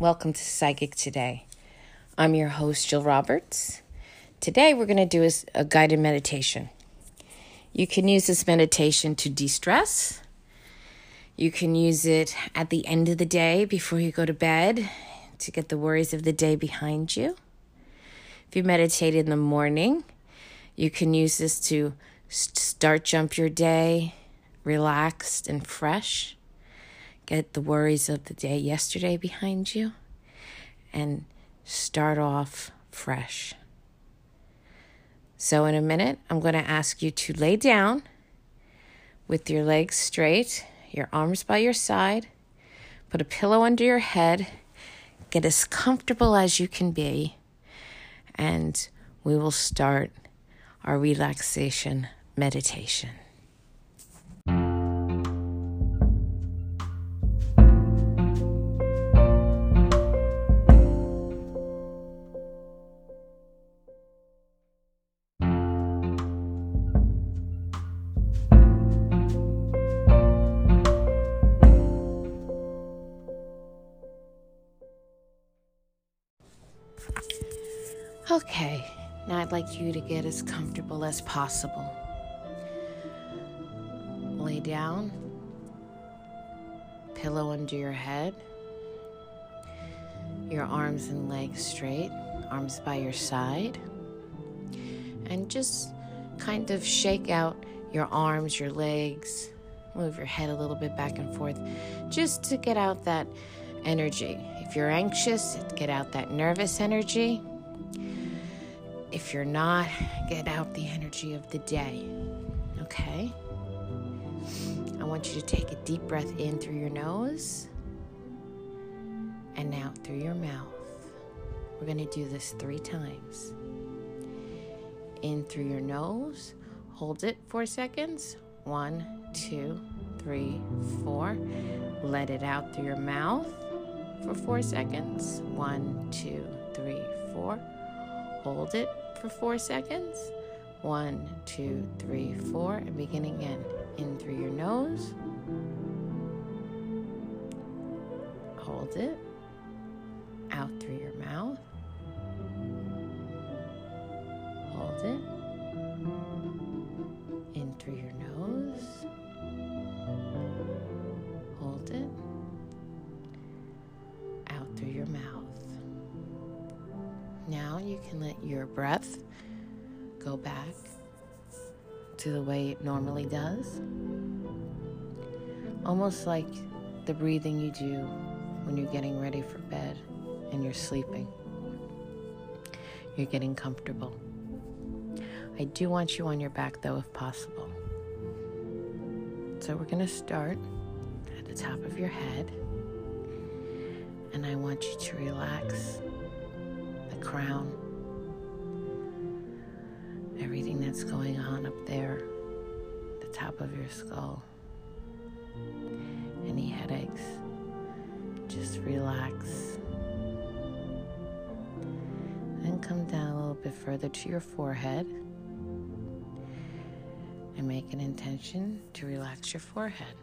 Welcome to Psychic Today. I'm your host, Jill Roberts. Today, we're going to do a guided meditation. You can use this meditation to de stress. You can use it at the end of the day before you go to bed to get the worries of the day behind you. If you meditate in the morning, you can use this to start jump your day relaxed and fresh get the worries of the day yesterday behind you and start off fresh. So, in a minute, I'm going to ask you to lay down with your legs straight, your arms by your side, put a pillow under your head, get as comfortable as you can be, and we will start our relaxation meditation. Okay, now I'd like you to get as comfortable as possible. Lay down, pillow under your head, your arms and legs straight, arms by your side, and just kind of shake out your arms, your legs, move your head a little bit back and forth just to get out that energy. If you're anxious, get out that nervous energy. If you're not, get out the energy of the day. Okay? I want you to take a deep breath in through your nose and out through your mouth. We're going to do this three times. In through your nose, hold it four seconds. One, two, three, four. Let it out through your mouth for four seconds. One, two, three, four. Hold it for four seconds. One, two, three, four. And begin again. In through your nose. Hold it. Out through your mouth. Hold it. In through your nose. Can let your breath go back to the way it normally does. Almost like the breathing you do when you're getting ready for bed and you're sleeping. You're getting comfortable. I do want you on your back though, if possible. So we're going to start at the top of your head. And I want you to relax the crown, everything that's going on up there, the top of your skull, any headaches, just relax. Then come down a little bit further to your forehead and make an intention to relax your forehead.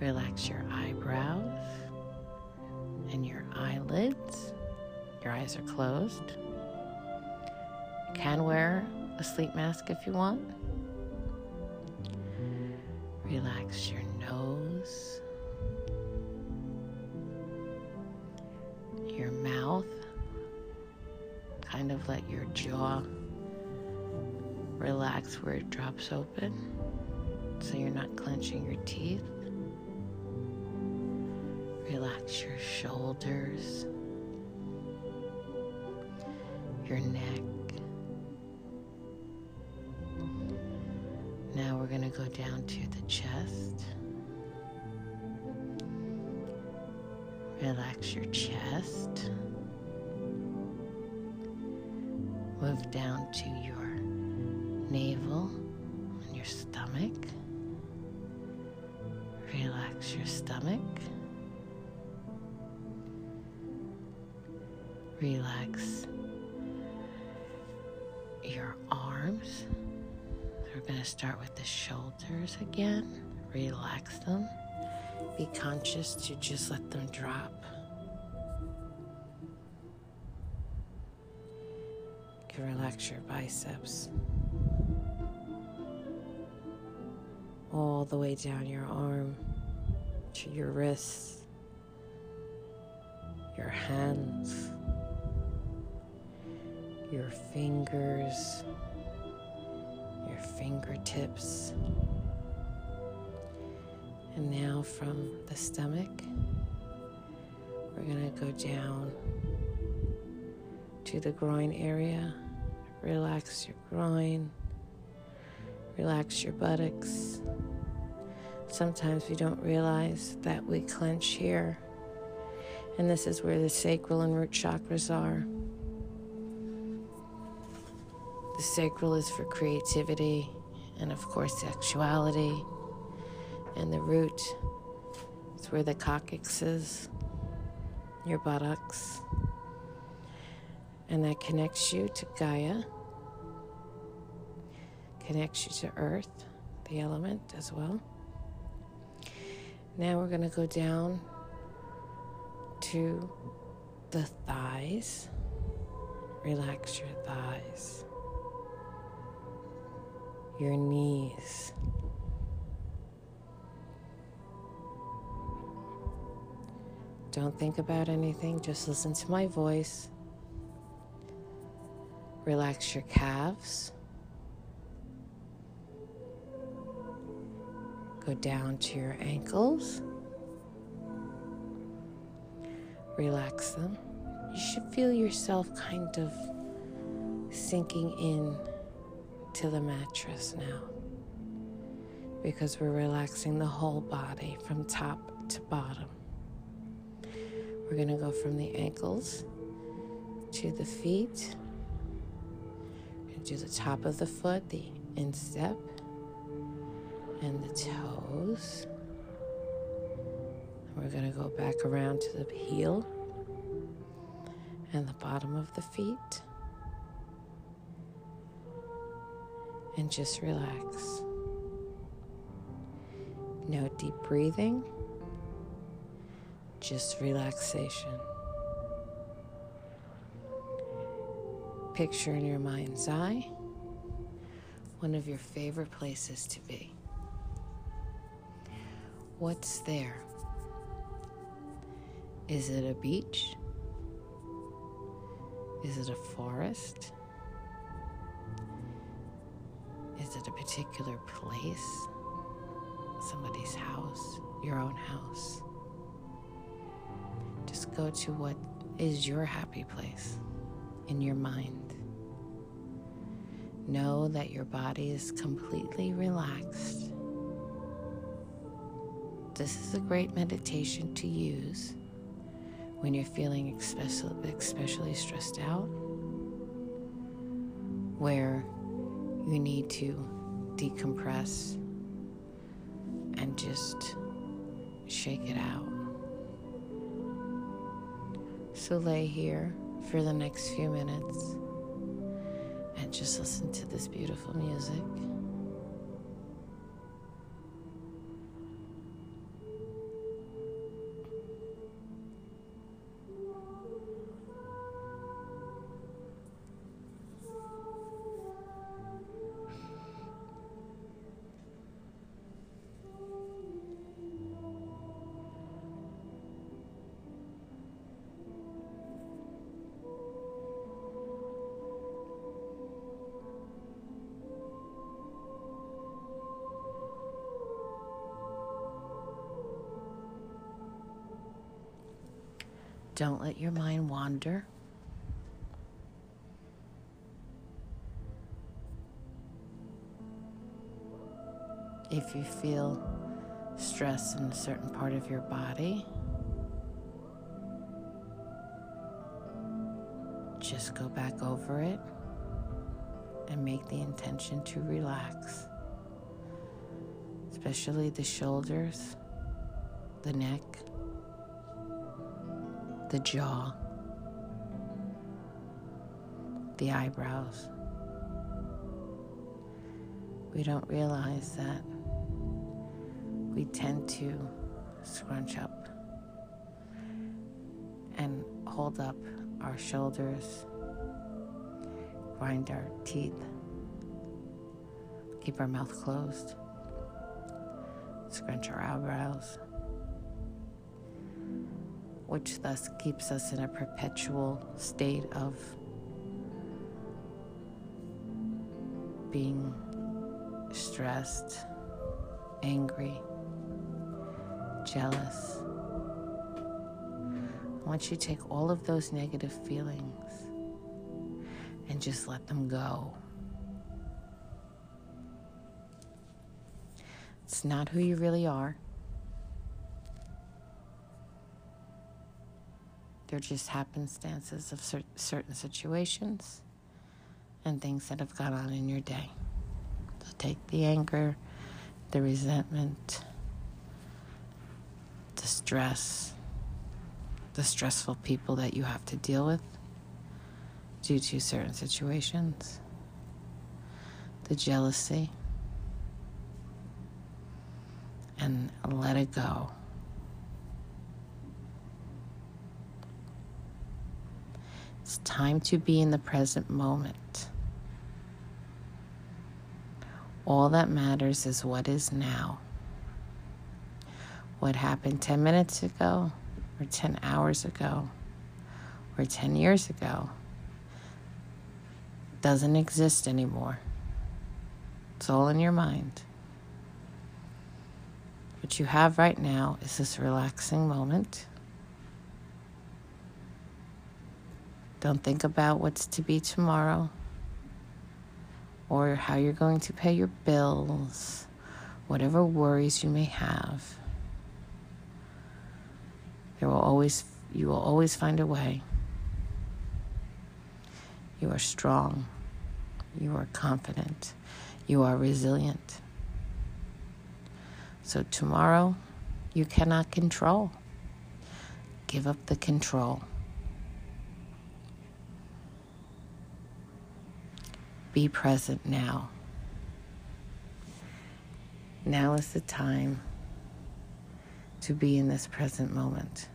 Relax your eyebrows and your eyelids. Your eyes are closed. You can wear a sleep mask if you want. Relax your nose, your mouth. Kind of let your jaw relax where it drops open so you're not clenching your teeth. Relax your shoulders, your neck. Now we're going to go down to the chest. Relax your chest. Move down to your navel and your stomach. Relax your stomach. Relax your arms. We're going to start with the shoulders again. Relax them. be conscious to just let them drop. You can relax your biceps all the way down your arm to your wrists, your hands, your fingers, your fingertips. And now from the stomach, we're going to go down to the groin area. Relax your groin, relax your buttocks. Sometimes we don't realize that we clench here, and this is where the sacral and root chakras are. The sacral is for creativity and, of course, sexuality and the root is where the coccyx is, your buttocks. And that connects you to Gaia, connects you to Earth, the element as well. Now we're going to go down to the thighs. Relax your thighs, your knees. Don't think about anything, just listen to my voice. Relax your calves. Go down to your ankles. Relax them. You should feel yourself kind of sinking in to the mattress now because we're relaxing the whole body from top to bottom. We're going to go from the ankles to the feet, to the top of the foot, the instep, and the toes. We're going to go back around to the heel and the bottom of the feet. And just relax. No deep breathing just relaxation. Picture in your mind's eye one of your favorite places to be. What's there? Is it a beach? Is it a forest? Particular place? Somebody's house? Your own house? Just go to what is your happy place in your mind. Know that your body is completely relaxed. This is a great meditation to use when you're feeling especially stressed out, where you need to decompress and just shake it out. So lay here for the next few minutes and just listen to this beautiful music. Don't let your mind wander. If you feel stress in a certain part of your body, just go back over it and make the intention to relax, especially the shoulders, the neck the jaw, the eyebrows. We don't realize that we tend to scrunch up and hold up our shoulders, grind our teeth, keep our mouth closed, scrunch our eyebrows, which thus keeps us in a perpetual state of being stressed, angry, jealous. Once you take all of those negative feelings and just let them go. It's not who you really are. They're just happenstances of cer- certain situations and things that have gone on in your day. So take the anger, the resentment, the stress, the stressful people that you have to deal with due to certain situations, the jealousy, and let it go. It's time to be in the present moment. All that matters is what is now. What happened 10 minutes ago, or 10 hours ago, or 10 years ago doesn't exist anymore. It's all in your mind. What you have right now is this relaxing moment. Don't think about what's to be tomorrow or how you're going to pay your bills, whatever worries you may have. There will always you will always find a way. You are strong. You are confident. You are resilient. So tomorrow you cannot control. Give up the control. Be present now. Now is the time to be in this present moment.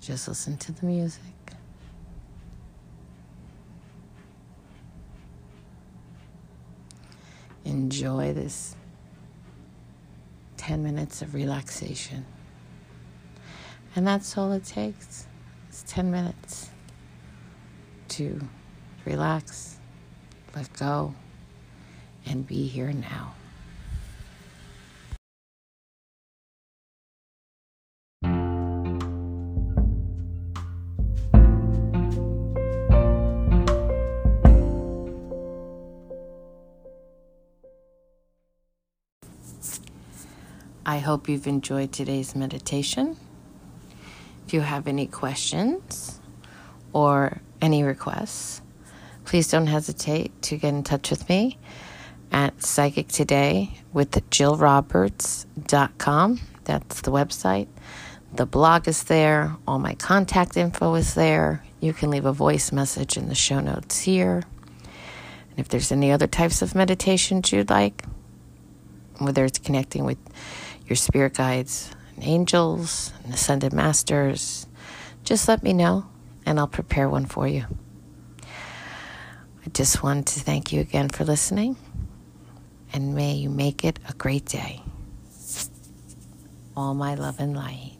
Just listen to the music. Enjoy this 10 minutes of relaxation. And that's all it takes. It's 10 minutes to relax, let go, and be here now. I hope you've enjoyed today's meditation. If you have any questions or any requests, please don't hesitate to get in touch with me at Psychic Today with JillRoberts.com. That's the website. The blog is there. All my contact info is there. You can leave a voice message in the show notes here. And if there's any other types of meditations you'd like, whether it's connecting with your spirit guides and angels and ascended masters, just let me know and I'll prepare one for you. I just wanted to thank you again for listening and may you make it a great day. All my love and light.